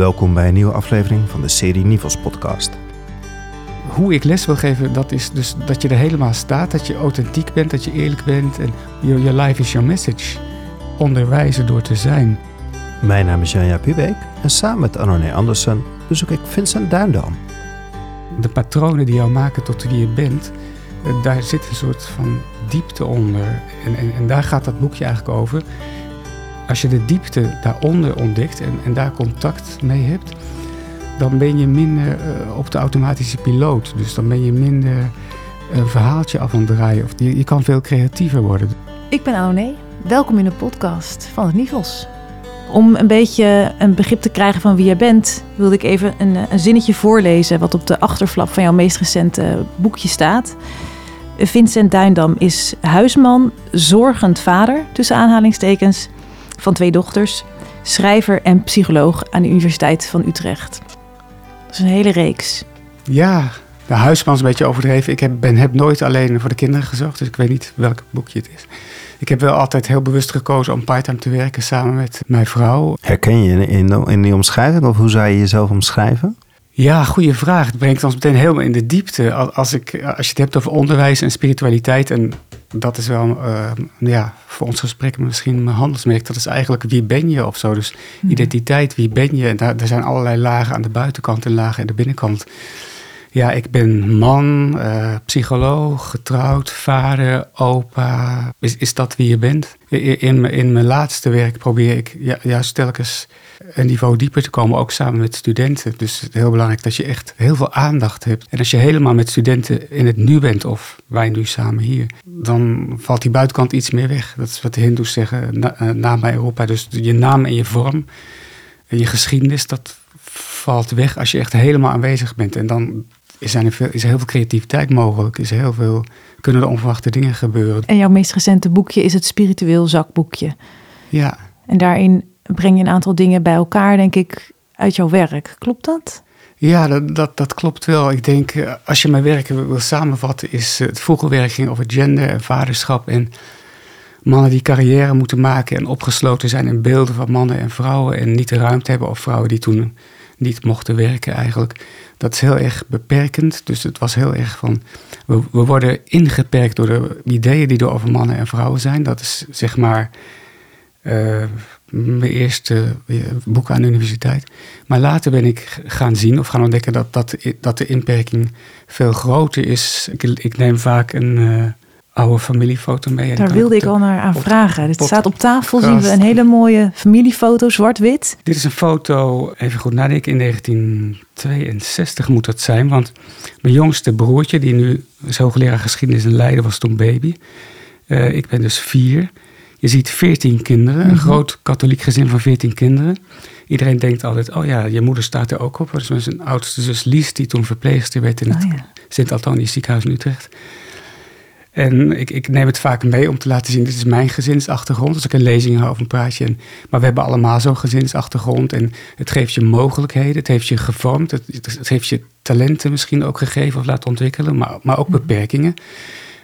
Welkom bij een nieuwe aflevering van de serie Nivels podcast. Hoe ik les wil geven, dat is dus dat je er helemaal staat, dat je authentiek bent, dat je eerlijk bent en your, your life is your message. Onderwijzen door te zijn. Mijn naam is Janja Pubeek en samen met Anone Andersen bezoek ik Vincent Duindam. De patronen die jou maken tot wie je bent, eh, daar zit een soort van diepte onder. En, en, en daar gaat dat boekje eigenlijk over. Als je de diepte daaronder ontdekt en, en daar contact mee hebt, dan ben je minder uh, op de automatische piloot. Dus dan ben je minder een verhaaltje af aan het draaien. Of je, je kan veel creatiever worden. Ik ben Anne. Welkom in de podcast van het Nivels. Om een beetje een begrip te krijgen van wie jij bent, wilde ik even een, een zinnetje voorlezen wat op de achterflap van jouw meest recente boekje staat. Vincent Duindam is huisman, zorgend vader, tussen aanhalingstekens, van twee dochters, schrijver en psycholoog aan de Universiteit van Utrecht. Dat is een hele reeks. Ja, de huisman is een beetje overdreven. Ik heb, ben, heb nooit alleen voor de kinderen gezorgd, dus ik weet niet welk boekje het is. Ik heb wel altijd heel bewust gekozen om parttime te werken samen met mijn vrouw. Herken je in, in die omschrijving of hoe zou je jezelf omschrijven? Ja, goede vraag. Het brengt ons meteen helemaal in de diepte. Als, ik, als je het hebt over onderwijs en spiritualiteit, en dat is wel uh, ja, voor ons gesprek misschien mijn handelsmerk, dat is eigenlijk wie ben je of zo. Dus mm. identiteit, wie ben je? En daar, er zijn allerlei lagen aan de buitenkant en lagen aan de binnenkant. Ja, ik ben man, uh, psycholoog, getrouwd, vader, opa. Is, is dat wie je bent? In, in mijn laatste werk probeer ik ja, juist telkens een niveau dieper te komen, ook samen met studenten. Dus het is heel belangrijk dat je echt heel veel aandacht hebt. En als je helemaal met studenten in het nu bent, of wij nu samen hier, dan valt die buitenkant iets meer weg. Dat is wat de Hindoes zeggen, na, uh, naam bij Europa. Dus je naam en je vorm en je geschiedenis, dat valt weg als je echt helemaal aanwezig bent. En dan is er, veel, is er heel veel creativiteit mogelijk. Is er heel veel, kunnen er onverwachte dingen gebeuren. En jouw meest recente boekje is het Spiritueel Zakboekje. Ja. En daarin breng je een aantal dingen bij elkaar, denk ik, uit jouw werk. Klopt dat? Ja, dat, dat, dat klopt wel. Ik denk, eh, als je mijn werk wil samenvatten, is het vroege werk ging over gender en vaderschap en mannen die carrière moeten maken en opgesloten zijn in beelden van mannen en vrouwen en niet de ruimte hebben of vrouwen die toen niet mochten werken eigenlijk. Dat is heel erg beperkend. Dus het was heel erg van. We, worden ingeperkt door de ideeën die er over mannen en vrouwen zijn. Dat is zeg maar. Uh, mijn eerste boek aan de universiteit. Maar later ben ik gaan zien of gaan ontdekken dat, dat, dat de inperking veel groter is. Ik, neem vaak een, uh, oude familiefoto mee. Daar wilde ik al naar aan vragen. Dit staat op tafel, zien we een hele mooie familiefoto, zwart-wit. Dit is een foto, even goed nadenken, in 1962 moet dat zijn. Want mijn jongste broertje, die nu is hoogleraar geschiedenis in Leiden, was toen baby. Uh, ik ben dus vier. Je ziet veertien kinderen, een mm -hmm. groot katholiek gezin van veertien kinderen. Iedereen denkt altijd, oh ja, je moeder staat er ook op. Dat is mijn oudste zus Lies, die toen verpleegster werd in het oh ja. Sint-Antonius ziekenhuis in Utrecht. En ik, ik, neem het vaak mee om te laten zien, dit is mijn gezinsachtergrond. Als ik een lezing hou of een praatje. En, maar we hebben allemaal zo'n gezinsachtergrond. En het geeft je mogelijkheden, het heeft je gevormd. Het, het heeft je talenten misschien ook gegeven of laten ontwikkelen. Maar, maar ook beperkingen.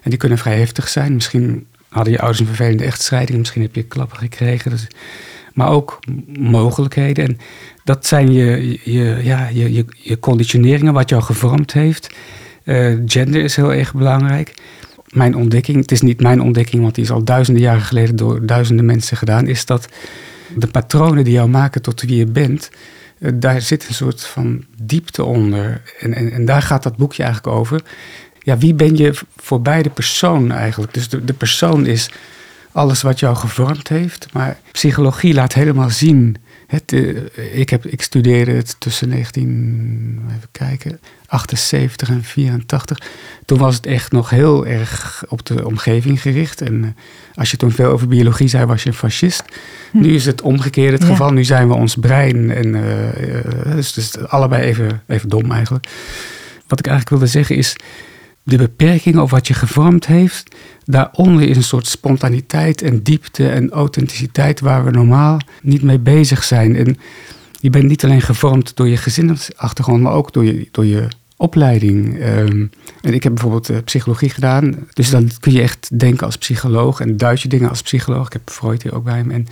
En die kunnen vrij heftig zijn. Misschien hadden je ouders een vervelende echtscheiding. Misschien heb je klappen gekregen. Dus, maar ook mogelijkheden. En dat zijn je, je, ja, je, je, je conditioneringen, wat jou gevormd heeft. Uh, gender is heel erg belangrijk mijn ontdekking, het is niet mijn ontdekking, want die is al duizenden jaren geleden door duizenden mensen gedaan, is dat de patronen die jou maken tot wie je bent, eh, daar zit een soort van diepte onder. En, en, en daar gaat dat boekje eigenlijk over. Ja, wie ben je voor beide persoon eigenlijk? Dus de, de persoon is alles wat jou gevormd heeft, maar psychologie laat helemaal zien het, uh, ik, heb, ik studeerde het tussen 19, even kijken, 78 en 84. Toen was het echt nog heel erg op de omgeving gericht. En uh, als je toen veel over biologie zei, was je een fascist. Hm. Nu is het omgekeerd het ja. geval. Nu zijn we ons brein. En, uh, dus, dus allebei even, even dom eigenlijk. Wat ik eigenlijk wilde zeggen is de beperking of wat je gevormd heeft, daaronder is een soort spontaniteit en diepte en authenticiteit waar we normaal niet mee bezig zijn. En je bent niet alleen gevormd door je gezinsachtergrond, maar ook door je, door je opleiding. Ehm, en ik heb bijvoorbeeld uh, psychologie gedaan. Dus dan kun je echt denken als psycholoog en duid je dingen als psycholoog. Ik heb Freud hier ook bij me. En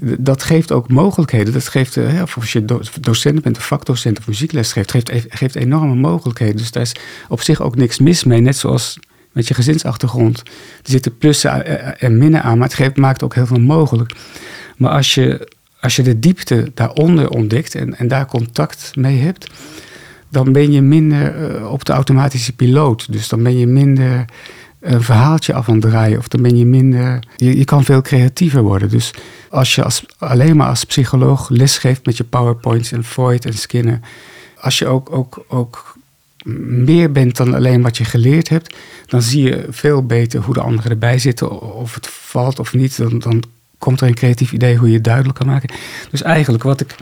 mhm. dat geeft ook mogelijkheden. Dat geeft, uh, of als je docent bent, of vakdocent of muziekles geeft, geeft, geeft enorme mogelijkheden. Dus daar is op zich ook niks mis mee. Net zoals met je gezinsachtergrond. Er zitten plussen en minnen aan, maar het geeft, maakt ook heel veel mogelijk. Maar als je, als je de diepte daaronder ontdekt en, en daar contact mee hebt, dan ben je minder uh, op de automatische piloot. Dus dan ben je minder een verhaaltje af aan het draaien. Of dan ben je minder. Je, je kan veel creatiever worden. Dus als je als, alleen maar als psycholoog lesgeeft met je PowerPoints en Freud en Skinner. Als je ook, ook, ook meer bent dan alleen wat je geleerd hebt, dan zie je veel beter hoe de anderen erbij zitten. Of het valt of niet. Dan, dan komt er een creatief idee hoe je het duidelijk kan maken. Dus eigenlijk wat ik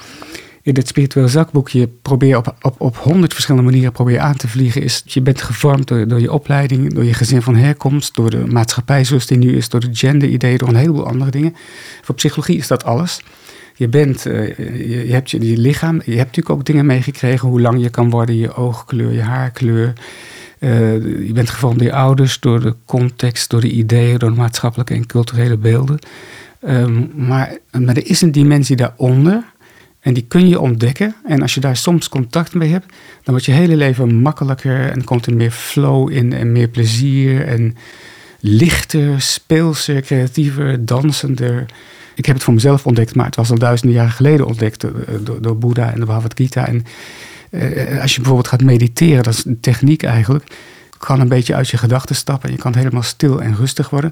in dit spiritueel zakboekje probeer op, op, op honderd verschillende manieren probeer aan te vliegen, is je bent gevormd door, je opleiding, door je gezin van herkomst, door de maatschappij zoals die nu is, door de gender-idee, door een heleboel andere dingen. Voor psychologie is dat alles. Je bent, uh, je, hebt je, je lichaam, je hebt natuurlijk ook dingen meegekregen, hoe lang je kan worden, je oogkleur, je haarkleur. Uh, je bent gevormd door je ouders, door de context, door de ideeën, door de maatschappelijke en culturele beelden. Um, maar, maar er is een dimensie daaronder en die kun je ontdekken. En als je daar soms contact mee hebt, dan wordt je hele leven makkelijker en komt er meer flow in en meer plezier en lichter, speelser, creatiever, dansender. Ik heb het voor mezelf ontdekt, maar het was al duizenden jaren geleden ontdekt door, door, Boeddha en de Bhagavad Gita. En eh, als je bijvoorbeeld gaat mediteren, dat is een techniek eigenlijk, kan een beetje uit je gedachten stappen en je kan helemaal stil en rustig worden.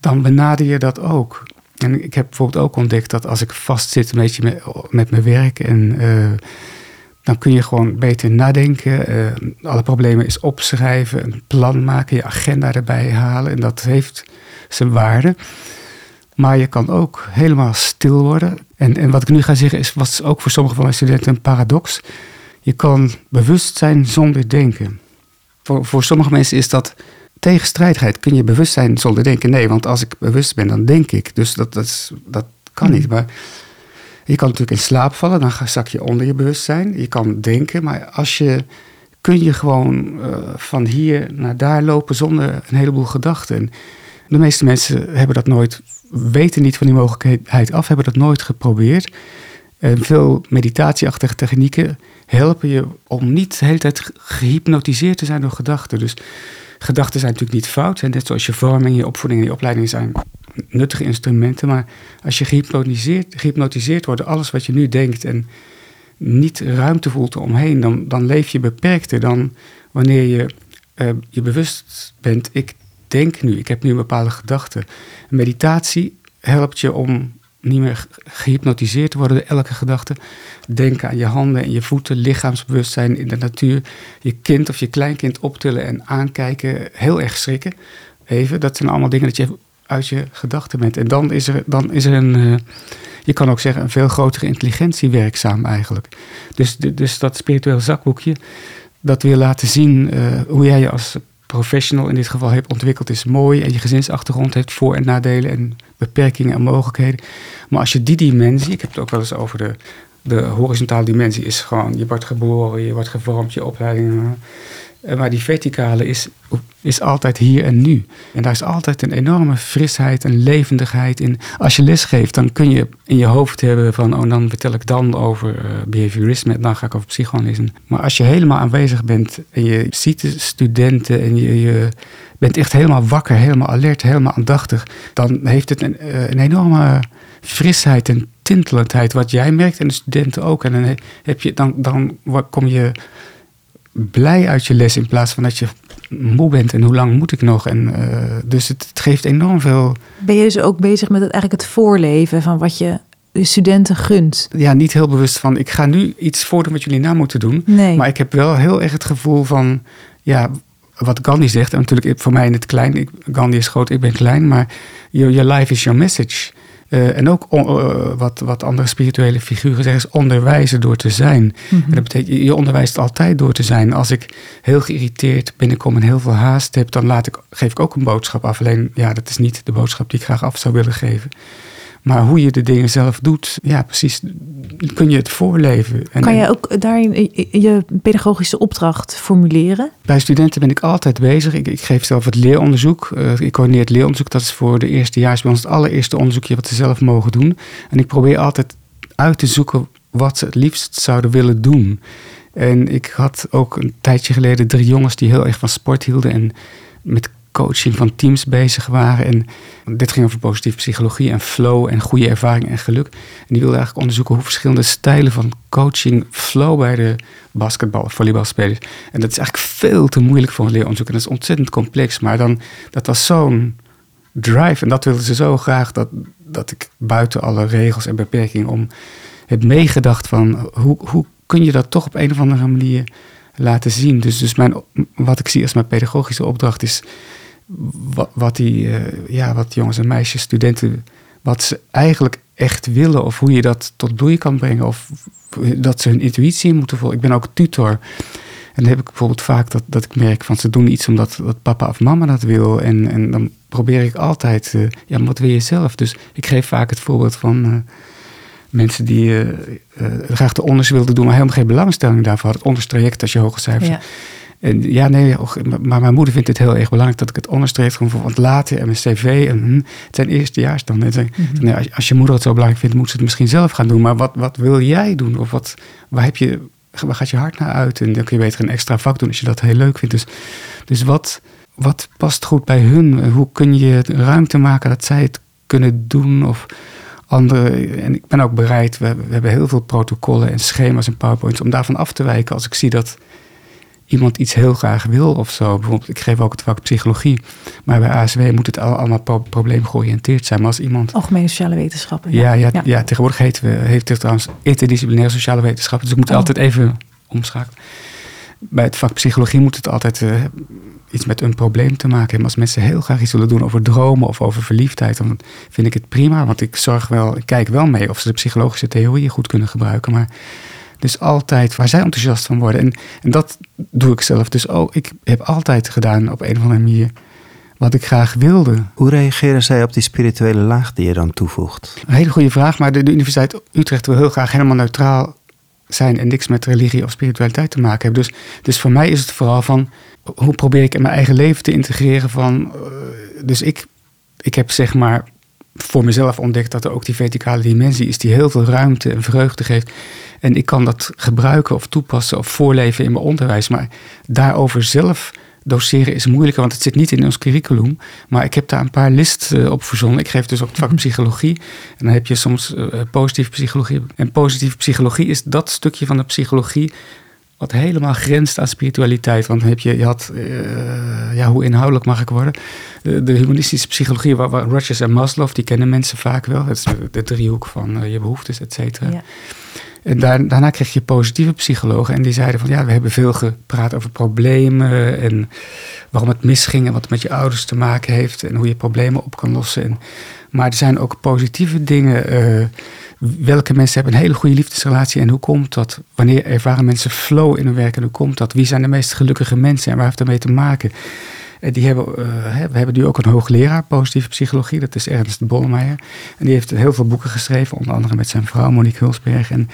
Dan benader je dat ook. En ik heb bijvoorbeeld ook ontdekt dat als ik vastzit een beetje met, met mijn werk en uh, dan kun je gewoon beter nadenken. Uh, alle problemen is opschrijven, een plan maken, je agenda erbij halen. En dat heeft zijn waarde. Maar je kan ook helemaal stil worden. En, en wat ik nu ga zeggen is, was ook voor sommige van mijn studenten een paradox. Je kan bewust zijn zonder denken. Voor, voor sommige mensen is dat tegenstrijdigheid. Kun je bewust zijn zonder denken? Nee, want als ik bewust ben, dan denk ik. Dus dat, dat, is, dat kan niet. Maar je kan natuurlijk in slaap vallen, dan zak je onder je bewustzijn. Je kan denken, maar als je kun je gewoon uh, van hier naar daar lopen zonder een heleboel gedachten. De meeste mensen hebben dat nooit, weten niet van die mogelijkheid af, hebben dat nooit geprobeerd. En veel meditatieachtige technieken helpen je om niet de hele tijd gehypnotiseerd te zijn door gedachten. Dus gedachten zijn natuurlijk niet fout. En net zoals je vorming, je opvoeding en je opleiding zijn nuttige instrumenten. Maar als je gehypnotiseerd, gehypnotiseerd wordt, alles wat je nu denkt en niet ruimte voelt omheen, dan, dan leef je beperkter dan wanneer je uh, je bewust bent. Ik denk nu, ik heb nu een bepaalde gedachte. Meditatie helpt je om niet meer gehypnotiseerd te worden door elke gedachte. Denken aan je handen en je voeten, lichaamsbewustzijn in de natuur. Je kind of je kleinkind optillen en aankijken. Heel erg schrikken. Even, dat zijn allemaal dingen dat je uit je gedachten bent. En dan is er, dan is er een, uh, je kan ook zeggen, een veel grotere intelligentie werkzaam eigenlijk. Dus, dus dat spiritueel zakboekje, dat wil laten zien uh, hoe jij je als professional in dit geval hebt ontwikkeld, is mooi. En je gezinsachtergrond heeft voor- en nadelen en beperkingen en mogelijkheden. Maar als je die dimensie, ik heb het ook wel eens over de, de horizontale dimensie, is gewoon, je wordt geboren, je wordt gevormd, je opleiding. Eh, maar die verticale is, is altijd hier en nu. En daar is altijd een enorme frisheid en levendigheid in. Als je lesgeeft, dan kun je in je hoofd hebben van... oh, dan vertel ik dan over uh, behaviorisme... en dan ga ik over psychoanalyse. Maar als je helemaal aanwezig bent en je ziet de studenten... en je, je bent echt helemaal wakker, helemaal alert, helemaal aandachtig... dan heeft het een, eh, een enorme frisheid en tintelendheid... wat jij merkt en de studenten ook. En dan, heb je, dan, dan kom je blij uit je les in plaats van dat je moe bent en hoe lang moet ik nog. En, uh, dus het, het, geeft enorm veel. Ben je dus ook bezig met het, eigenlijk het voorleven van wat je de studenten gunt? Ja, niet heel bewust van ik ga nu iets voordoen wat jullie na moeten doen. Nee. Maar ik heb wel heel erg het gevoel van ja, wat Gandhi zegt, en natuurlijk voor mij in het klein, ik, Gandhi is groot, ik ben klein, maar your, your life is your message. Uh, en ook uh, wat, wat andere spirituele figuren zeggen, is onderwijzen door te zijn. Mm -hmm. En dat betekent, je onderwijst altijd door te zijn. Als ik heel geïrriteerd binnenkom en heel veel haast heb, dan laat ik, geef ik ook een boodschap af. Alleen, ja, dat is niet de boodschap die ik graag af zou willen geven. Maar hoe je de dingen zelf doet, ja, precies, kun je het voorleven. En, Kan jij ook daarin je pedagogische opdracht formuleren? Bij studenten ben ik altijd bezig. Ik, ik geef zelf het leeronderzoek. Uh, ik coördineer het leeronderzoek. Dat is voor de eerstejaars bij ons het allereerste onderzoekje wat ze zelf mogen doen. En ik probeer altijd uit te zoeken wat ze het liefst zouden willen doen. En ik had ook een tijdje geleden drie jongens die heel erg van sport hielden en met coaching van teams bezig waren. En dit ging over positieve psychologie en flow en goede ervaring en geluk. En die wilden eigenlijk onderzoeken hoe verschillende stijlen van coaching flow bij de basketbal- volleybalspelers. En dat is eigenlijk veel te moeilijk voor een leeronderzoek. En dat is ontzettend complex. Maar dan, dat was zo'n drive. En dat wilden ze zo graag dat, dat ik buiten alle regels en beperkingen om heb meegedacht van hoe, hoe kun je dat toch op een of andere manier laten zien. Dus, dus mijn, wat ik zie als mijn pedagogische opdracht is wat, wat die uh, ja, wat jongens en meisjes, studenten, wat ze eigenlijk echt willen of hoe je dat tot bloei kan brengen of dat ze hun intuïtie moeten volgen. Ik ben ook tutor. En dan heb ik bijvoorbeeld vaak dat, dat ik merk van ze doen iets omdat dat papa of mama dat wil. En, en dan probeer ik altijd, uh, ja, maar wat wil je zelf? Dus ik geef vaak het voorbeeld van uh, mensen die uh, graag de onders wilden doen, maar helemaal geen belangstelling daarvoor hadden. Het onderstraject als je hoge cijfers. Ja. En ja, nee, maar mijn moeder vindt het heel erg belangrijk dat ik het onderstreep. Gewoon voor later en mijn cv. En, hm, het zijn eerstejaars dan. Als, als, je moeder het zo belangrijk vindt, moet ze het misschien zelf gaan doen. Maar wat, wat wil jij doen? Of wat, waar, heb je, waar gaat je hart naar uit? En dan kun je beter een extra vak doen als je dat heel leuk vindt. Dus, dus wat, wat past goed bij hun? Hoe kun je ruimte maken dat zij het kunnen doen? Of andere. En ik ben ook bereid, we, we hebben heel veel protocollen en schema's en powerpoints om daarvan af te wijken als ik zie dat iemand iets heel graag wil of zo. Bijvoorbeeld, ik geef ook het vak psychologie. Maar bij ASW moet het allemaal pro probleemgeoriënteerd zijn. Maar als iemand... Algemene sociale wetenschappen. Ja, ja, ja, ja. tegenwoordig heet, we, heeft het trouwens interdisciplinaire sociale wetenschappen. Dus ik moet oh. altijd even omschakelen. Bij het vak psychologie moet het altijd uh, iets met een probleem te maken hebben. Als mensen heel graag iets willen doen over dromen of over verliefdheid, dan vind ik het prima. Want ik zorg wel, ik kijk wel mee of ze de psychologische theorieën goed kunnen gebruiken. Maar dus altijd waar zij enthousiast van worden. En, en dat doe ik zelf. Dus oh, ik heb altijd gedaan op een of andere manier wat ik graag wilde. Hoe reageren zij op die spirituele laag die je dan toevoegt? Een hele goede vraag, maar de, de Universiteit Utrecht wil heel graag helemaal neutraal zijn en niks met religie of spiritualiteit te maken hebben. Dus, dus voor mij is het vooral van hoe probeer ik in mijn eigen leven te integreren van. Uh, dus ik, ik heb zeg maar voor mezelf ontdekt dat er ook die verticale dimensie is die heel veel ruimte en vreugde geeft. En ik kan dat gebruiken of toepassen of voorleven in mijn onderwijs. Maar daarover zelf doseren is moeilijker, want het zit niet in ons curriculum. Maar ik heb daar een paar lists uh, op verzonnen. Ik geef dus ook het vak psychologie. En dan heb je soms uh, positieve psychologie. En positieve psychologie is dat stukje van de psychologie wat helemaal grenst aan spiritualiteit. Want heb je, had, uh, ja, hoe inhoudelijk mag ik worden? De, humanistische psychologie, waar, Rogers en Maslow, die kennen mensen vaak wel. Het is de driehoek van uh, je behoeftes, et cetera. En daar, daarna kreeg je positieve psychologen en die zeiden van ja, we hebben veel gepraat over problemen en waarom het misging en wat het met je ouders te maken heeft en hoe je problemen op kan lossen. En, maar er zijn ook positieve dingen. Uh, welke mensen hebben een hele goede liefdesrelatie en hoe komt dat? Wanneer ervaren mensen flow in hun werk en hoe komt dat? Wie zijn de meest gelukkige mensen en waar heeft dat mee te maken? En die hebben, uh, we hebben nu ook een hoogleraar positieve psychologie, dat is Ernst Bollemeijer. En die heeft heel veel boeken geschreven, onder andere met zijn vrouw Monique Hulsberg. En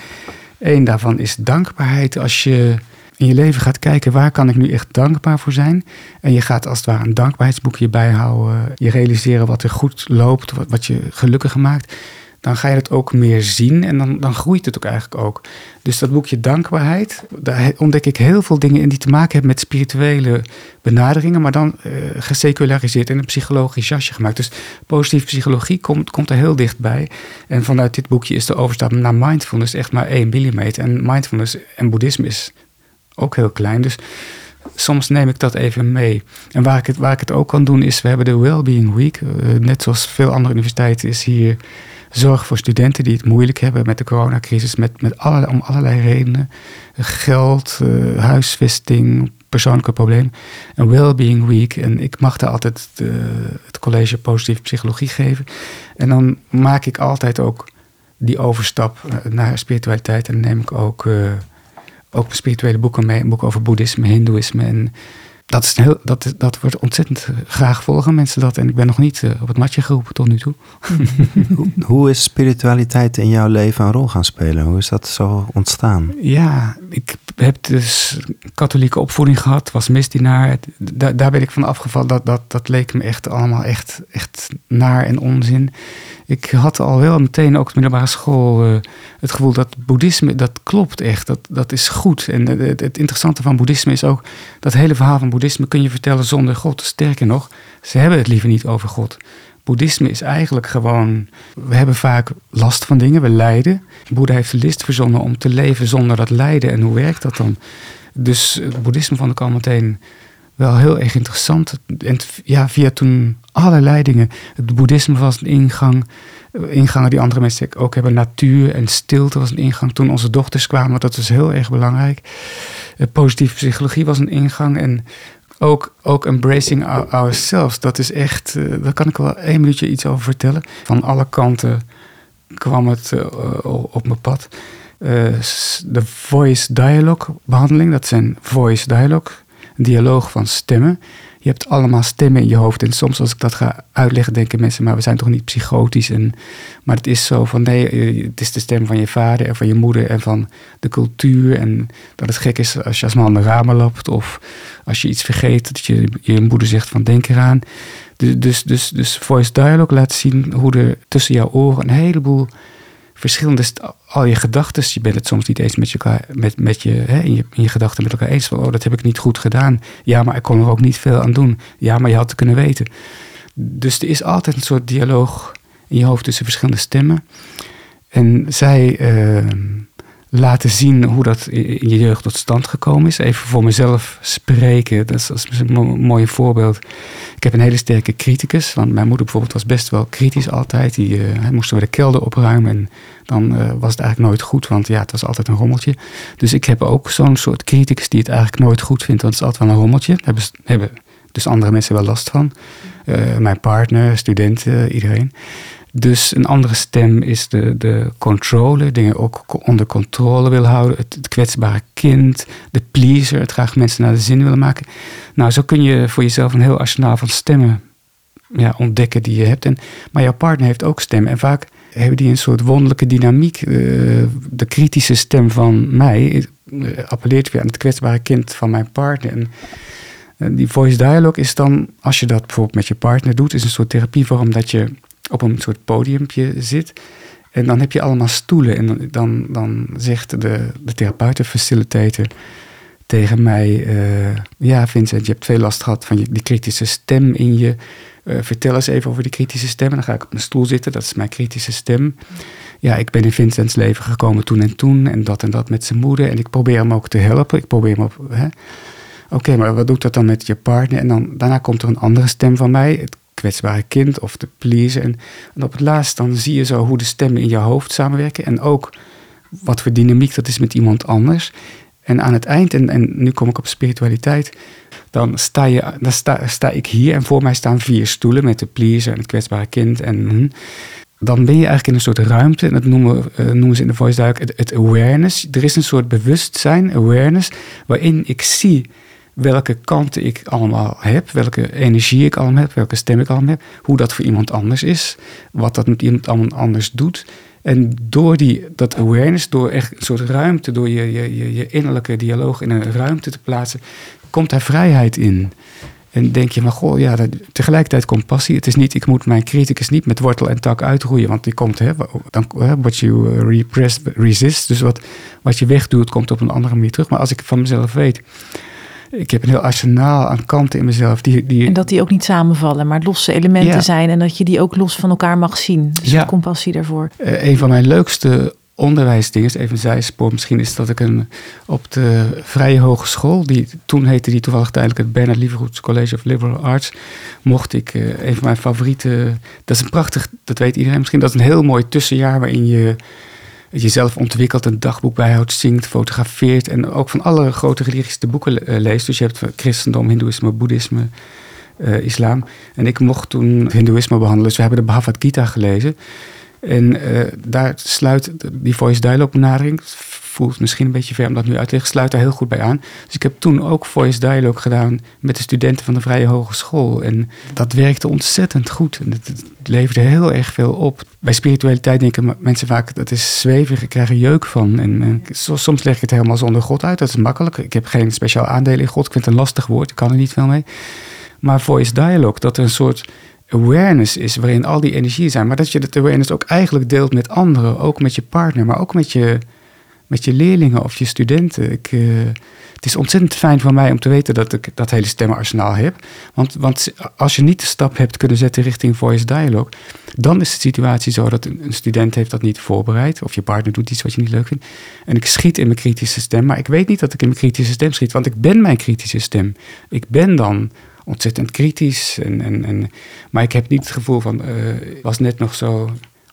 een daarvan is dankbaarheid. Als je in je leven gaat kijken, waar kan ik nu echt dankbaar voor zijn? En je gaat als het ware een dankbaarheidsboekje bijhouden. Je realiseren wat er goed loopt, wat, wat je gelukkig maakt dan ga je het ook meer zien en dan, dan groeit het ook eigenlijk ook. Dus dat boekje Dankbaarheid, daar ontdek ik heel veel dingen in die te maken hebben met spirituele benaderingen, maar dan uh, geseculariseerd en een psychologisch jasje gemaakt. Dus positieve psychologie komt, komt er heel dichtbij. En vanuit dit boekje is de overstap naar mindfulness echt maar 1 millimeter. En mindfulness en boeddhisme is ook heel klein. Dus soms neem ik dat even mee. En waar ik het, waar ik het ook kan doen is, we hebben de Wellbeing Week. Uh, net zoals veel andere universiteiten is hier zorg voor studenten die het moeilijk hebben met de coronacrisis, met, met allerlei, om allerlei redenen. Geld, uh, huisvesting, persoonlijke problemen. Een Wellbeing Week. En ik mag daar altijd de, het college positieve psychologie geven. En dan maak ik altijd ook die overstap eh, naar spiritualiteit. En neem ik ook, uh, ook spirituele boeken mee. Een boek over boeddhisme, hindoeïsme en dat, is heel, dat, dat wordt ontzettend graag volgen mensen dat. En ik ben nog niet op het matje geroepen tot nu toe. hoe, hoe is spiritualiteit in jouw leven een rol gaan spelen? Hoe is dat zo ontstaan? Ja, ik heb dus katholieke opvoeding gehad, was misdienaar. Daar, daar ben ik van afgevallen. Dat, dat, dat leek me echt allemaal echt, echt naar en onzin. Ik had al wel meteen ook op de middelbare school uh, het gevoel dat boeddhisme, dat klopt echt, dat, dat is goed. En het, het, interessante van boeddhisme is ook, dat hele verhaal van boeddhisme kun je vertellen zonder God. Sterker nog, ze hebben het liever niet over God. Boeddhisme is eigenlijk gewoon, we hebben vaak last van dingen, we lijden. Boeddha heeft de list verzonnen om te leven zonder dat lijden. En hoe werkt dat dan? Dus het boeddhisme vond ik al meteen wel heel erg interessant. En ja, via toen allerlei dingen. Het boeddhisme was een ingang. Ingangen die andere mensen ook hebben. Natuur en stilte was een ingang. Toen onze dochters kwamen, dat was heel erg belangrijk. Eh, positieve psychologie was een ingang. En ook, ook embracing ourselves. Dat is echt, uh, daar kan ik wel één minuutje iets over vertellen. Van alle kanten kwam het op mijn pad. de voice dialogue behandeling, dat zijn voice dialogue dialoog van stemmen. Je hebt allemaal stemmen in je hoofd. En soms als ik dat ga uitleggen, denken mensen, maar we zijn toch niet psychotisch. En, maar het is zo van nee, het is de stem van je vader en van je moeder en van de cultuur. En dat het gek is als je als man de ramen lapt of als je iets vergeet, dat je je moeder zegt van denk eraan. Dus, dus, dus, dus voice dialogue laat zien hoe er tussen jouw oren een heleboel verschillende, al je gedachten, je bent het soms niet eens met, elkaar, met, met je, hè, in je, in je gedachten met elkaar eens. Van, oh, dat heb ik niet goed gedaan. Ja, maar ik kon er ook niet veel aan doen. Ja, maar je had het kunnen weten. Dus er is altijd een soort dialoog in je hoofd tussen verschillende stemmen. En zij, uh, laten zien hoe dat in je jeugd tot stand gekomen is. Even voor mezelf spreken, dat is, een mooi voorbeeld. Ik heb een hele sterke criticus, want mijn moeder bijvoorbeeld was best wel kritisch altijd. Die uh, moesten we de kelder opruimen en dan uh, was het eigenlijk nooit goed, want ja, het was altijd een rommeltje. Dus ik heb ook zo'n soort criticus die het eigenlijk nooit goed vindt, want het is altijd wel een rommeltje. Daar hebben, hebben dus andere mensen wel last van. Uh, mijn partner, studenten, iedereen. Dus een andere stem is de, de controle, dingen ook onder controle willen houden. Het, kwetsbare kind, de pleaser, het graag mensen naar de zin willen maken. Nou, zo kun je voor jezelf een heel arsenaal van stemmen ja, ontdekken die je hebt. En, maar jouw partner heeft ook stemmen. En vaak hebben die een soort wonderlijke dynamiek. Uh, de kritische stem van mij uh, appelleert weer aan het kwetsbare kind van mijn partner. En, en die voice dialogue is dan, als je dat bijvoorbeeld met je partner doet, is een soort therapievorm dat je op een soort podiumpje zit. En dan heb je allemaal stoelen. En dan, dan zegt de, de therapeut, de facilitator, tegen mij: uh, Ja, Vincent, je hebt veel last gehad van je, die kritische stem in je. Uh, vertel eens even over die kritische stem. En dan ga ik op een stoel zitten, dat is mijn kritische stem. Ja, ik ben in Vincents leven gekomen toen en toen. En dat en dat met zijn moeder. En ik probeer hem ook te helpen. Ik probeer hem op. Oké, maar wat doet dat dan met je partner? En dan, daarna komt er een andere stem van mij. Kwetsbare kind of te pleasen. En, op het laatst dan zie je zo hoe de stemmen in je hoofd samenwerken. En ook wat voor dynamiek dat is met iemand anders. En aan het eind, en, en nu kom ik op spiritualiteit, dan sta, je, dan sta, sta ik hier en voor mij staan vier stoelen met de pleaser en het kwetsbare kind. En hm. dan ben je eigenlijk in een soort ruimte, en dat noemen, uh, noemen ze in de voice duik het awareness. Er is een soort bewustzijn, awareness, waarin ik zie welke kanten ik allemaal heb, welke energie ik allemaal heb, welke stem ik allemaal heb, hoe dat voor iemand anders is, wat dat met iemand anders doet. En door die, dat awareness, door echt een soort ruimte, door je, je, je innerlijke dialoog in een ruimte te plaatsen, komt daar vrijheid in. En denk je, maar goh, ja, dat, tegelijkertijd compassie. Het is niet, ik moet mijn criticus niet met wortel en tak uitroeien, want die komt, hè, dan, what you uh, repress, resist. Dus wat, wat je wegdoet, komt op een andere manier terug. Maar als ik van mezelf weet, ik heb een heel arsenaal aan kanten in mezelf. Die, die... En dat die ook niet samenvallen, maar losse elementen zijn. En dat je die ook los van elkaar mag zien. Dus ja. compassie daarvoor. Uh, een van mijn leukste onderwijsdingen, even een zijspoor misschien, is dat ik een, op de Vrije Hogeschool, die, toen heette die toevallig tijdelijk het Bernard Lievergoeds College of Liberal Arts, mocht ik uh, een van mijn favoriete, dat is een prachtig, dat weet iedereen misschien, dat is een heel mooi tussenjaar waarin je jezelf ontwikkelt, een dagboek bijhoudt, zingt, fotografeert en ook van alle grote religies de boeken uh, leest. Dus je hebt christendom, hindoeïsme, boeddhisme, uh, islam. En ik mocht toen hindoeïsme behandelen, dus we hebben de Bhagavad Gita gelezen. En uh, daar sluit die voice dialogue benadering voelt misschien een beetje ver om dat nu uit te leggen. Sluit daar heel goed bij aan. Dus ik heb toen ook voice dialogue gedaan met de studenten van de Vrije Hogeschool. En dat werkte ontzettend goed. En het, leverde heel erg veel op. Bij spiritualiteit denken mensen vaak dat is zweverig, ik krijg jeuk van. En, en soms leg ik het helemaal zonder God uit. Dat is makkelijk. Ik heb geen speciaal aandeel in God. Ik vind het een lastig woord. Ik kan er niet veel mee. Maar voice dialogue, dat er een soort awareness is waarin al die energieën zijn. Maar dat je dat awareness ook eigenlijk deelt met anderen. Ook met je partner, maar ook met je, met je leerlingen of je studenten. Ik, uh, het is ontzettend fijn voor mij om te weten dat ik dat hele stemmenarsenaal heb. Want, want als je niet de stap hebt kunnen zetten richting voice dialogue, dan is de situatie zo dat een student heeft dat niet voorbereid. Of je partner doet iets wat je niet leuk vindt. En ik schiet in mijn kritische stem, maar ik weet niet dat ik in mijn kritische stem schiet, want ik ben mijn kritische stem. Ik ben dan ontzettend kritisch. En, en, maar ik heb niet het gevoel van, uh, was net nog zo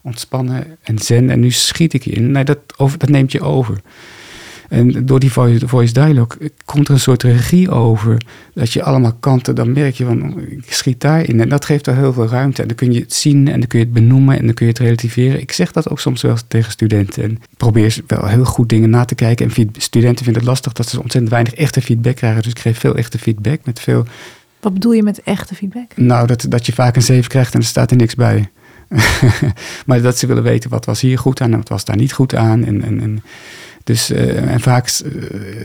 ontspannen en zen en nu schiet ik in. Nee, dat, over, dat neemt je over. En door die voice, voice dialogue komt er een soort regie over. Dat je allemaal kanten, dan merk je van, ik schiet daarin. En dat geeft er heel veel ruimte. En dan kun je het zien en dan kun je het benoemen en dan kun je het relativeren. Ik zeg dat ook soms wel tegen studenten. En probeer wel heel goed dingen na te kijken. En studenten vinden het lastig dat ze ontzettend weinig echte feedback krijgen. Dus ik geef veel echte feedback met veel wat bedoel je met echte feedback? Nou, dat, dat je vaak een 7 krijgt en er staat er niks bij. maar dat ze willen weten wat was hier goed aan en wat was daar niet goed aan. En, en, en, dus, uh, en vaak uh,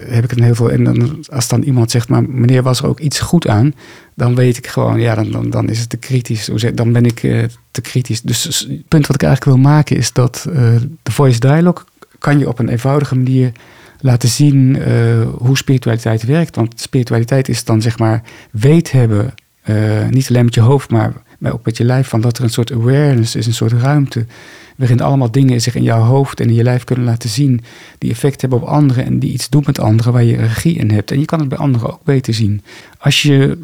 heb ik het heel veel. En dan, als dan iemand zegt, maar meneer, was er ook iets goed aan? Dan weet ik gewoon, ja, dan, dan, is het te kritisch. Dan ben ik uh, te kritisch. Dus het punt wat ik eigenlijk wil maken is dat de voice dialogue kan je op een eenvoudige manier laten zien hoe spiritualiteit werkt. Want spiritualiteit is dan zeg maar weet hebben, niet alleen met je hoofd, maar, maar ook met je lijf, van dat er een soort awareness is, een soort ruimte, waarin allemaal dingen zich in jouw hoofd en in je lijf kunnen laten zien, die effect hebben op anderen en die iets doen met anderen waar je regie in hebt. En je kan het bij anderen ook beter zien. Als je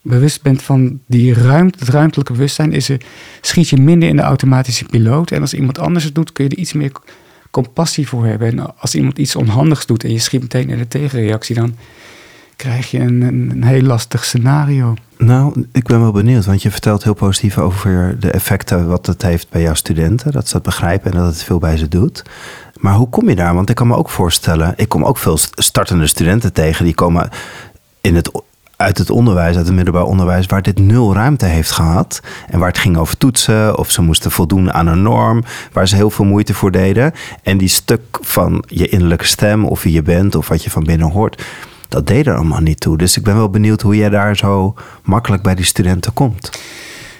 bewust bent van die ruimte, het ruimtelijke bewustzijn, is er, schiet je minder in de automatische piloot. En als iemand anders het doet, kun je er iets meer compassie voor hebben. En als iemand iets onhandigs doet en je schiet meteen in de tegenreactie, dan krijg je een, een, heel lastig scenario. Nou, ik ben wel benieuwd, want je vertelt heel positief over de effecten wat het heeft bij jouw studenten. Dat ze dat begrijpen en dat het veel bij ze doet. Maar hoe kom je daar? Want ik kan me ook voorstellen, ik kom ook veel startende studenten tegen die komen in het uit het onderwijs, uit het middelbaar onderwijs, waar dit nul ruimte heeft gehad. En waar het ging over toetsen, of ze moesten voldoen aan een norm, waar ze heel veel moeite voor deden. En die stuk van je innerlijke stem, of wie je bent, of wat je van binnen hoort, dat deed er allemaal niet toe. Dus ik ben wel benieuwd hoe jij daar zo makkelijk bij die studenten komt.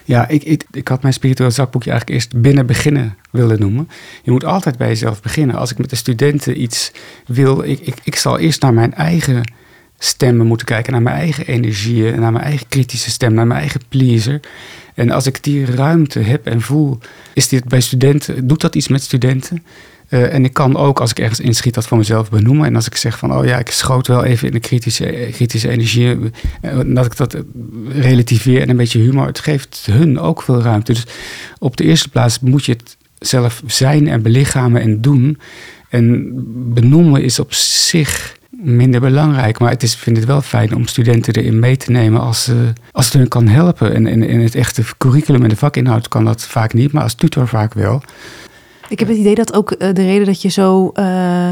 Ja, ik, ik, ik had mijn spiritueel zakboekje eigenlijk eerst binnen beginnen willen noemen. Je moet altijd bij jezelf beginnen. Als ik met de studenten iets wil, ik, ik, ik zal eerst naar mijn eigen stemmen moeten kijken, naar mijn eigen energieën, naar mijn eigen kritische stem, naar mijn eigen pleaser. En als ik die ruimte heb en voel, is dit bij studenten, doet dat iets met studenten? Uh, en ik kan ook, als ik ergens inschiet, dat voor mezelf benoemen. En als ik zeg van, oh ja, ik schoot wel even in de kritische, kritische energie. Uh, dat ik dat relativeer en een beetje humor. Het geeft hun ook veel ruimte. Dus op de eerste plaats moet je het zelf zijn en belichamen en doen. En benoemen is op zich minder belangrijk. Maar ik vind het wel fijn om studenten erin mee te nemen als, uh, als het hun kan helpen. En in het echte curriculum en de vakinhoud kan dat vaak niet, maar als tutor vaak wel. Ik heb het idee dat ook uh, de reden dat je zo uh,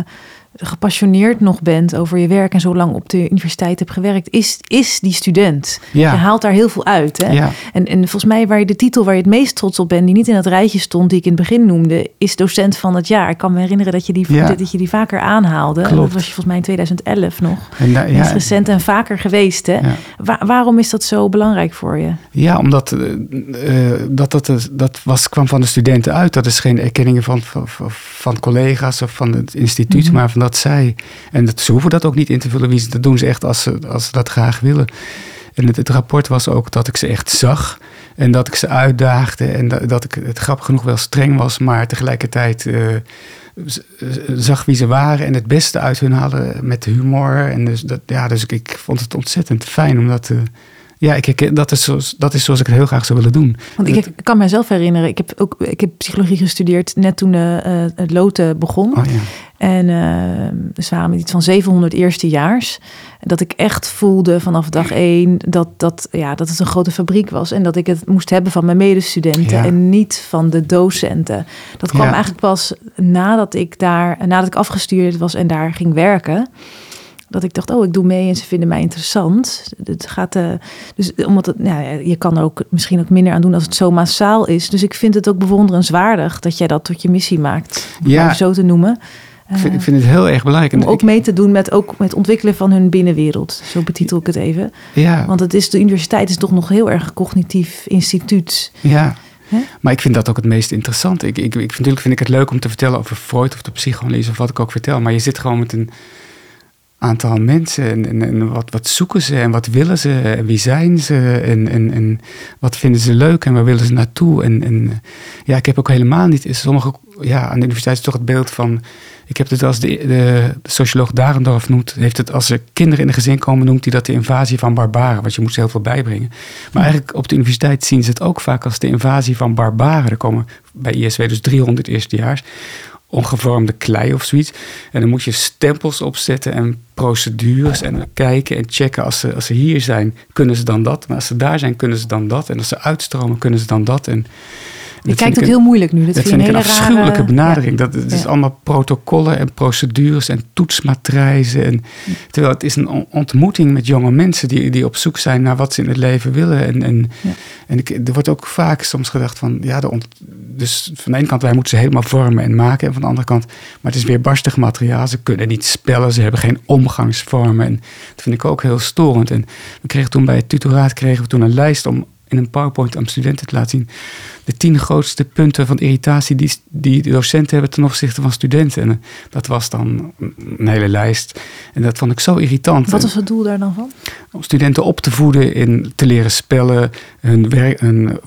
gepassioneerd nog bent over je werk en zo lang op de universiteit hebt gewerkt, is, is die student. Ja. Je haalt daar heel veel uit. Hè? Ja. En, en volgens mij waar je de titel waar je het meest trots op bent, die niet in dat rijtje stond die ik in het begin noemde, is docent van het jaar. Ik kan me herinneren dat je die, ja. dat je die vaker aanhaalde. Klopt. Dat was je volgens mij in 2011 nog. En da, is recent en vaker geweest. Hè? Waar, waarom is dat zo belangrijk voor je? Ja, omdat uh, dat, dat, dat was, kwam van de studenten uit. Dat is geen erkenning van, van, van collega's of van het instituut, mm -hmm. maar van dat zij. En dat, ze hoeven dat ook niet in te vullen. Wie dat doen ze echt als ze, als ze dat graag willen. En het, rapport was ook dat ik ze echt zag. En dat ik ze uitdaagde. En dat, dat ik het grappig genoeg wel streng was. Maar tegelijkertijd uh, zag wie ze waren. En het beste uit hun halen met humor. En dus, dat, ja, dus ik, ik vond het ontzettend fijn om dat te Ja, ik, ik, dat, is zoals, dat is zoals ik het heel graag zou willen doen. Want ik, ik kan mezelf herinneren, ik heb ook ik heb psychologie gestudeerd net toen uh, het loten begon. Oh, ja. En uh, dus we waren met iets van 700 eerstejaars. Dat ik echt voelde vanaf dag één dat, dat, ja, dat het een grote fabriek was. En dat ik het moest hebben van mijn medestudenten Ja. en niet van de docenten. Dat kwam Ja. eigenlijk pas nadat ik daar, nadat ik afgestudeerd was en daar ging werken. Dat ik dacht, oh, ik doe mee en ze vinden mij interessant. Het gaat, eh, dus omdat het, nou, ja, je kan er ook misschien ook minder aan doen als het zo massaal is. Dus ik vind het ook bewonderenswaardig dat jij dat tot je missie maakt, om Ja. het zo te noemen. Ik vind, ik Eh, vind het heel erg belangrijk. Om ook mee te doen met, ook met het ontwikkelen van hun binnenwereld. Zo betitel ik het even. ja, Want het is, de universiteit is toch nog heel erg een cognitief instituut. ja. Maar ik vind dat ook het meest interessante. Ik, ik, ik, natuurlijk vind ik het leuk om te vertellen over Freud of de psychoanalyse of wat ik ook vertel. Maar je zit gewoon met een aantal mensen en, en, en wat, wat zoeken ze en wat willen ze en wie zijn ze en, en, en wat vinden ze leuk en waar willen ze naartoe. En, en ja, ik heb ook helemaal niet, sommige, ja, aan de universiteit is toch het beeld van, ik heb het als de, de, de socioloog Darendorf noemt, heeft het als er kinderen in een gezin komen, noemt hij dat de invasie van barbaren, want je moet ze heel veel bijbrengen. Maar eigenlijk op de universiteit zien ze het ook vaak als de invasie van barbaren. Er komen bij ISW dus 300 eerstejaars ongevormde klei of zoiets. En dan moet je stempels opzetten en procedures en kijken en checken. Als ze, als ze hier zijn, kunnen ze dan dat. Maar als ze daar zijn, kunnen ze dan dat. En als ze uitstromen, kunnen ze dan dat. En, Je kijkt ook heel moeilijk nu. Dat, dat vind ik een afschuwelijke rare- benadering. Dat, het is allemaal protocollen en procedures en toetsmatrijzen. En, terwijl het is een on- ontmoeting met jonge mensen die, die op zoek zijn naar wat ze in het leven willen. En, en, Ja. en ik, er wordt ook vaak soms gedacht van, ja, de ont- dus van de ene kant wij moeten ze helemaal vormen en maken. En van de andere kant, maar het is weer barstig materiaal. Ze kunnen niet spellen, ze hebben geen omgangsvormen. En dat vind ik ook heel storend. En we kregen toen bij het tutoraat kregen we toen een lijst om in een PowerPoint aan studenten te laten zien. De tien grootste punten van irritatie die, die de docenten hebben ten opzichte van studenten. En eh, dat was dan een hele lijst. En dat vond ik zo irritant. Wat was het doel daar dan van? Om studenten op te voeden in te leren spellen, hun, werk, hun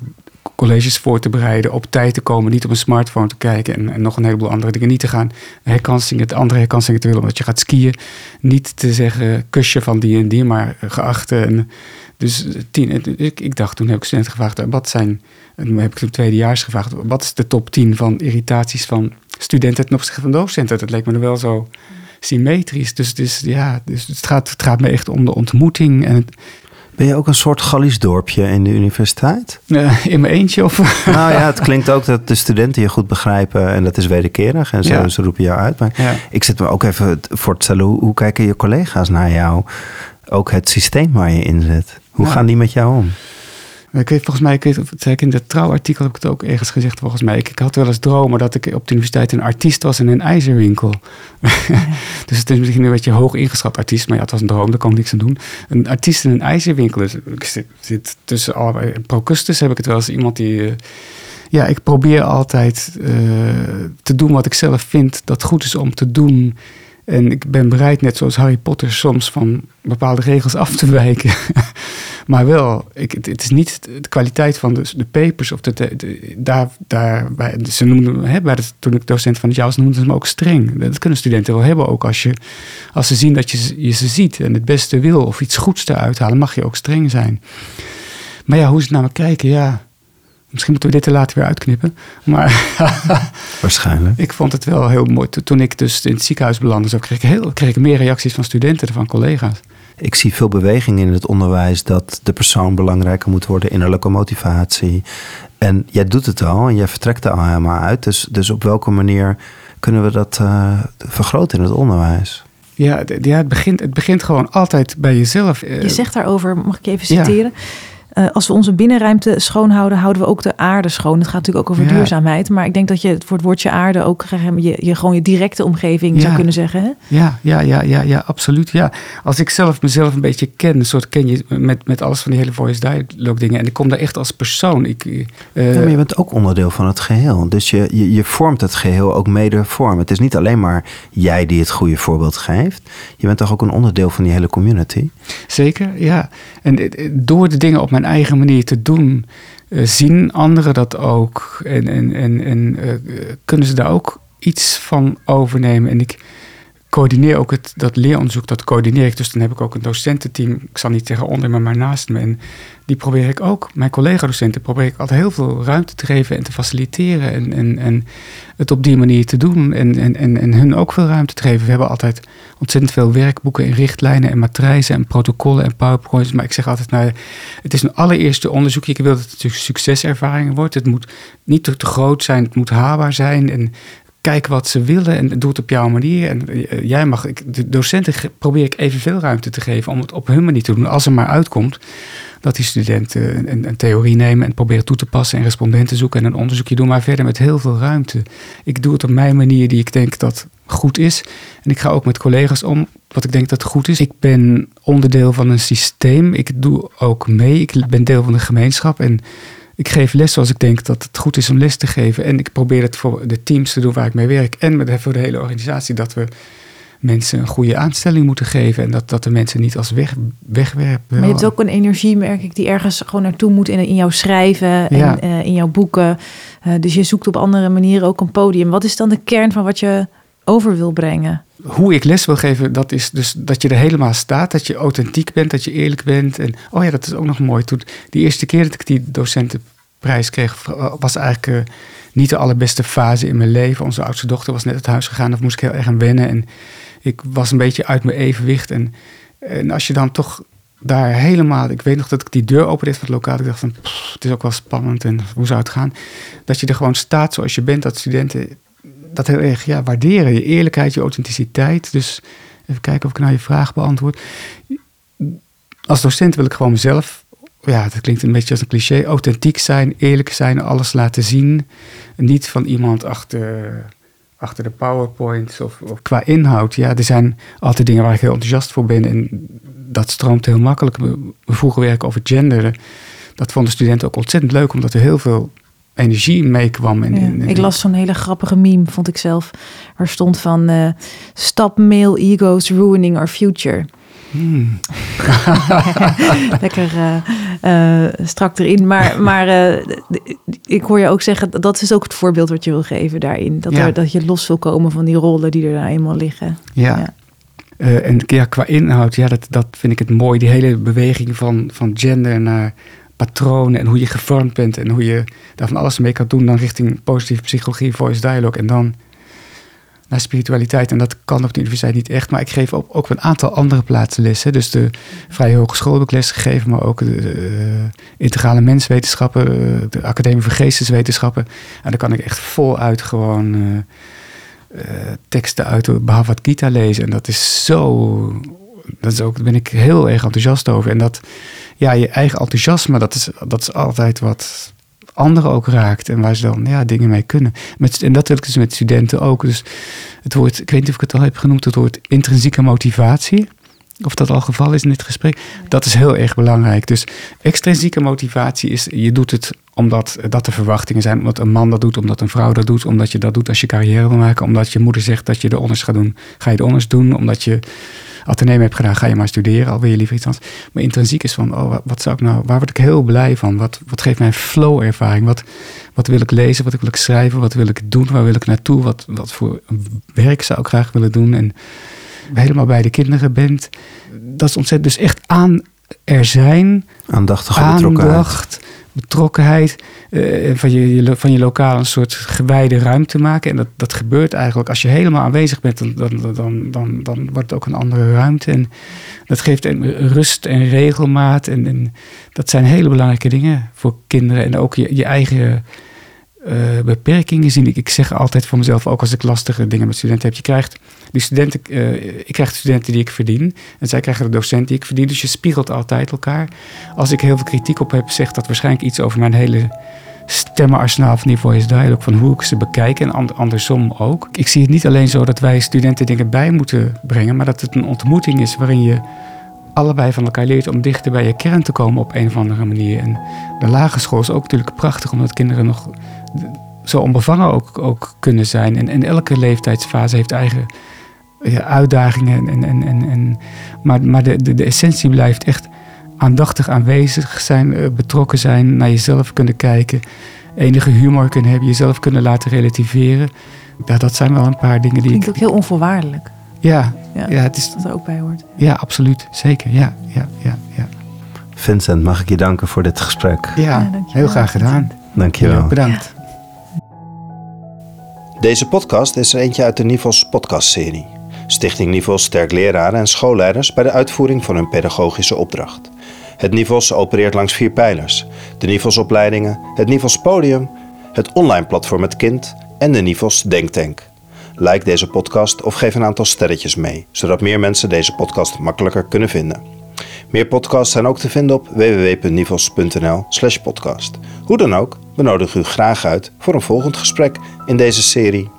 colleges voor te bereiden, op tijd te komen, niet op een smartphone te kijken en, en nog een heleboel andere dingen. Niet te gaan herkansingen, de andere herkansingen te willen omdat je gaat skiën. Niet te zeggen kusje van die en die, maar geachte. En, dus tien, en ik, ik dacht, toen heb ik studenten gevraagd, eh, wat zijn, toen heb ik toen tweedejaars gevraagd, wat is de top 10 van irritaties van studenten ten opzichte van docenten? Dat leek me er wel zo symmetrisch. Dus, dus ja, dus het, gaat, het gaat me echt om de ontmoeting en het, Ben je ook een soort Gallisch dorpje in de universiteit? eh, in mijn eentje of... nou ja, het klinkt ook dat de studenten je goed begrijpen en dat is wederkerig en ze, Ja. ze roepen jou uit. Maar Ja. ik zit me ook even voor te stellen, hoe, hoe kijken je collega's naar jou? Ook het systeem waar je in zit. Hoe Ja. gaan die met jou om? Ik weet, volgens mij, ik weet, het in dat trouwartikel heb ik het ook ergens gezegd, volgens mij. Ik, ik had wel eens dromen dat ik op de universiteit een artiest was in een ijzerwinkel. dus het is misschien een beetje hoog ingeschat artiest, maar ja, het was een droom, daar kon ik niks aan doen. Een artiest in een ijzerwinkel. Dus ik zit, zit tussen. In Procustus heb ik het wel eens iemand die. eh, ja, ik probeer altijd eh, te doen wat ik zelf vind dat goed is om te doen. En ik ben bereid, net zoals Harry Potter, soms van bepaalde regels af te wijken. maar wel, ik, het, het is niet de kwaliteit van de, papers. Of de, daar, daar, ze noemden, hè, bij de, toen ik docent van het jaar was, noemden ze me ook streng. Dat kunnen studenten wel hebben. Ook als, je, als ze zien dat je, je ze ziet en het beste wil of iets goeds eruit halen, mag je ook streng zijn. Maar ja, hoe ze naar me kijken, ja. Misschien moeten we dit er later weer uitknippen. Maar Waarschijnlijk. ik vond het wel heel mooi. Toen ik dus in het ziekenhuis belandde, zo kreeg ik, heel, kreeg ik meer reacties van studenten dan van collega's. Ik zie veel beweging in het onderwijs dat de persoon belangrijker moet worden, innerlijke motivatie. En jij doet het al en jij vertrekt er al helemaal uit. Dus, dus op welke manier kunnen we dat eh, vergroten in het onderwijs? Ja, het- ja het, begint, het begint gewoon altijd bij jezelf. Eh, Je zegt daarover, mag ik even ja. Eh, als we onze binnenruimte schoonhouden, houden we ook de aarde schoon. Het gaat natuurlijk ook over Ja. duurzaamheid. Maar ik denk dat je het voor het woordje aarde ook eh, je, je gewoon je directe omgeving Ja. zou kunnen zeggen. Hè? Ja, ja, ja, ja, ja, absoluut. Ja. Als ik zelf mezelf een beetje ken, een soort ken je met, met alles van die hele voice dialogue dingen. En ik kom daar echt als persoon. Ik, eh, Ja, maar je bent ook onderdeel van het geheel. Dus je, je, je vormt het geheel ook mede vorm. Het is niet alleen maar jij die het goede voorbeeld geeft. Je bent toch ook een onderdeel van die hele community. Zeker, ja. En eh, door de dingen op mijn eigen manier te doen, eh, zien anderen dat ook. En, en, en, en eh, kunnen ze daar ook iets van overnemen. En ik coördineer ook het, dat leeronderzoek, dat coördineer ik. Dus dan heb ik ook een docententeam, ik zal niet zeggen onder me, maar naast me. En die probeer ik ook, mijn collega-docenten, probeer ik altijd heel veel ruimte te geven en te faciliteren. En, en, en het op die manier te doen. En, en, en, en hun ook veel ruimte te geven. We hebben altijd ontzettend veel werkboeken en richtlijnen en matrijzen en protocollen en powerpoints. Maar ik zeg altijd, nou, het is een allereerste onderzoek. Ik wil dat het een succeservaring wordt. Het moet niet te groot zijn, het moet haalbaar zijn. En kijk wat ze willen en doe het op jouw manier. En eh, jij mag, de docenten probeer ik evenveel ruimte te geven om het op hun manier te doen. Als er maar uitkomt dat die studenten een, een, theorie nemen en proberen toe te passen en respondenten zoeken en een onderzoekje doen, maar verder met heel veel ruimte. Ik doe het op mijn manier die ik denk dat goed is. En ik ga ook met collega's om wat ik denk dat goed is. Ik ben onderdeel van een systeem. Ik doe ook mee. Ik ben deel van de gemeenschap en ik geef les zoals ik denk dat het goed is om les te geven. En ik probeer het voor de teams te doen waar ik mee werk en voor de hele organisatie dat we mensen een goede aanstelling moeten geven. En dat, dat de mensen niet als weg, wegwerpen. Maar je hebt ook een energie, merk ik, die ergens gewoon naartoe moet in, in jouw schrijven en eh, in jouw boeken. Uh, dus je zoekt op andere manieren ook een podium. Wat is dan de kern van wat je over wil brengen? Hoe ik les wil geven, dat is dus dat je er helemaal staat. Dat je authentiek bent, dat je eerlijk bent. En oh ja, dat is ook nog mooi. Toen, die eerste keer dat ik die docentenprijs kreeg, was eigenlijk... Uh, niet de allerbeste fase in mijn leven. Onze oudste dochter was net uit huis gegaan. Daar moest ik heel erg aan wennen. En ik was een beetje uit mijn evenwicht. En, en als je dan toch daar helemaal... Ik weet nog dat ik die deur opende van het lokaal. Ik dacht van, het is ook wel spannend en hoe zou het gaan? Dat je er gewoon staat zoals je bent. Dat studenten dat heel erg ja, waarderen. Je eerlijkheid, je authenticiteit. Dus even kijken of ik nou je vraag beantwoord. Als docent wil ik gewoon mezelf ja, dat klinkt een beetje als een cliché. Authentiek zijn, eerlijk zijn, alles laten zien. Niet van iemand achter achter de PowerPoints of, of, qua inhoud. Ja, er zijn altijd dingen waar ik heel enthousiast voor ben. En dat stroomt heel makkelijk. We vroegen werken over gender. Dat vonden studenten ook ontzettend leuk, omdat er heel veel energie meekwam. Ja, ik las zo'n hele grappige meme, vond ik zelf. Waar stond van uh, Stop male egos ruining our future. Hmm. Lekker uh, strak erin. Maar, maar ik hoor je ook zeggen, dat is ook het voorbeeld wat je wil geven daarin. Dat, er, dat je los wil komen van die rollen die er nou eenmaal liggen. Ja. ja. en ja, qua inhoud, ja, dat, dat vind ik het mooi. Die hele beweging van, van gender naar patronen en hoe je gevormd bent en hoe je daar van alles mee kan doen, dan richting positieve psychologie, voice dialogue en dan naar spiritualiteit. En dat kan op de universiteit niet echt. Maar ik geef ook, ook op een aantal andere plaatsen lessen. Dus de Vrije Hogeschool heb ik les gegeven. Maar ook de, uh, integrale menswetenschappen. Uh, de Academie voor Geesteswetenschappen. En daar kan ik echt voluit gewoon uh, teksten uit de Bhagavad Gita lezen. En dat is zo... Dat is ook, daar ben ik heel erg enthousiast over. En dat, ja, je eigen enthousiasme, dat is, dat is altijd wat anderen ook raakt en waar ze dan ja, dingen mee kunnen. Met, en dat wil ik dus met studenten ook. Dus het woord, ik weet niet of ik het al heb genoemd, het woord intrinsieke motivatie. Of dat al geval is in dit gesprek. Dat is heel erg belangrijk. Dus extrinsieke motivatie is, je doet het omdat dat de verwachtingen zijn. Omdat een man dat doet, omdat een vrouw dat doet. Omdat je dat doet als je carrière wil maken. Omdat je moeder zegt dat je de honors gaat doen. Ga je de honors doen. Omdat je ateneum hebt gedaan, ga je maar studeren. Al wil je liever iets anders. Maar intrinsiek is van, oh, wat zou ik nou, waar word ik heel blij van? Wat, wat geeft mij flow-ervaring? Wat, wat wil ik lezen? Wat wil ik schrijven? Wat wil ik doen? Waar wil ik naartoe? Wat, wat voor werk zou ik graag willen doen? En helemaal bij de kinderen bent. Dat is ontzettend. Dus echt aan er zijn. Aandachtige aandacht, betrokkenheid. Uh, van, je, van je lokaal een soort gewijde ruimte maken. En dat, dat gebeurt eigenlijk als je helemaal aanwezig bent, dan, dan, dan, dan, dan wordt het ook een andere ruimte. En dat geeft een rust en regelmaat. En, en dat zijn hele belangrijke dingen voor kinderen. En ook je, je eigen uh, beperkingen zien. Ik, ik zeg altijd voor mezelf, ook als ik lastige dingen met studenten heb, je krijgt die studenten, uh, ik krijg de studenten die ik verdien en zij krijgen de docent die ik verdien. Dus je spiegelt altijd elkaar. Als ik heel veel kritiek op heb, zegt dat waarschijnlijk iets over mijn hele stemmenarsenaal van is duidelijk van hoe ik ze bekijk en andersom ook. Ik zie het niet alleen zo dat wij studenten dingen bij moeten brengen, maar dat het een ontmoeting is waarin je allebei van elkaar leert om dichter bij je kern te komen op een of andere manier. En de lagere school is ook natuurlijk prachtig, omdat kinderen nog zo onbevangen ook, ook kunnen zijn. En, en elke leeftijdsfase heeft eigen ja, uitdagingen. En, en, en, en, maar maar de, de, de essentie blijft echt aandachtig aanwezig zijn, eh, betrokken zijn, naar jezelf kunnen kijken, enige humor kunnen hebben, jezelf kunnen laten relativeren. Ja, dat zijn wel een paar dingen die Klinkt ik... ook heel onvoorwaardelijk. Ja, Ja. ja. het is, Dat er ook bij hoort. ja, absoluut. Zeker, ja, ja, ja, ja. Vincent, mag ik je danken voor dit gesprek? Ja, Ja, dankjewel, heel graag gedaan. Dankjewel. Ja, bedankt. Deze podcast is er eentje uit de Nivels podcastserie. Stichting Nivels sterkt leraren en schoolleiders bij de uitvoering van hun pedagogische opdracht. Het Nivels opereert langs vier pijlers. De Nivels opleidingen, het Nivels podium, het online platform Het Kind en de Nivels Denktank. Like deze podcast of geef een aantal sterretjes mee, zodat meer mensen deze podcast makkelijker kunnen vinden. Meer podcasts zijn ook te vinden op www.nivels.nl/podcast. Hoe dan ook, we nodigen u graag uit voor een volgend gesprek in deze serie.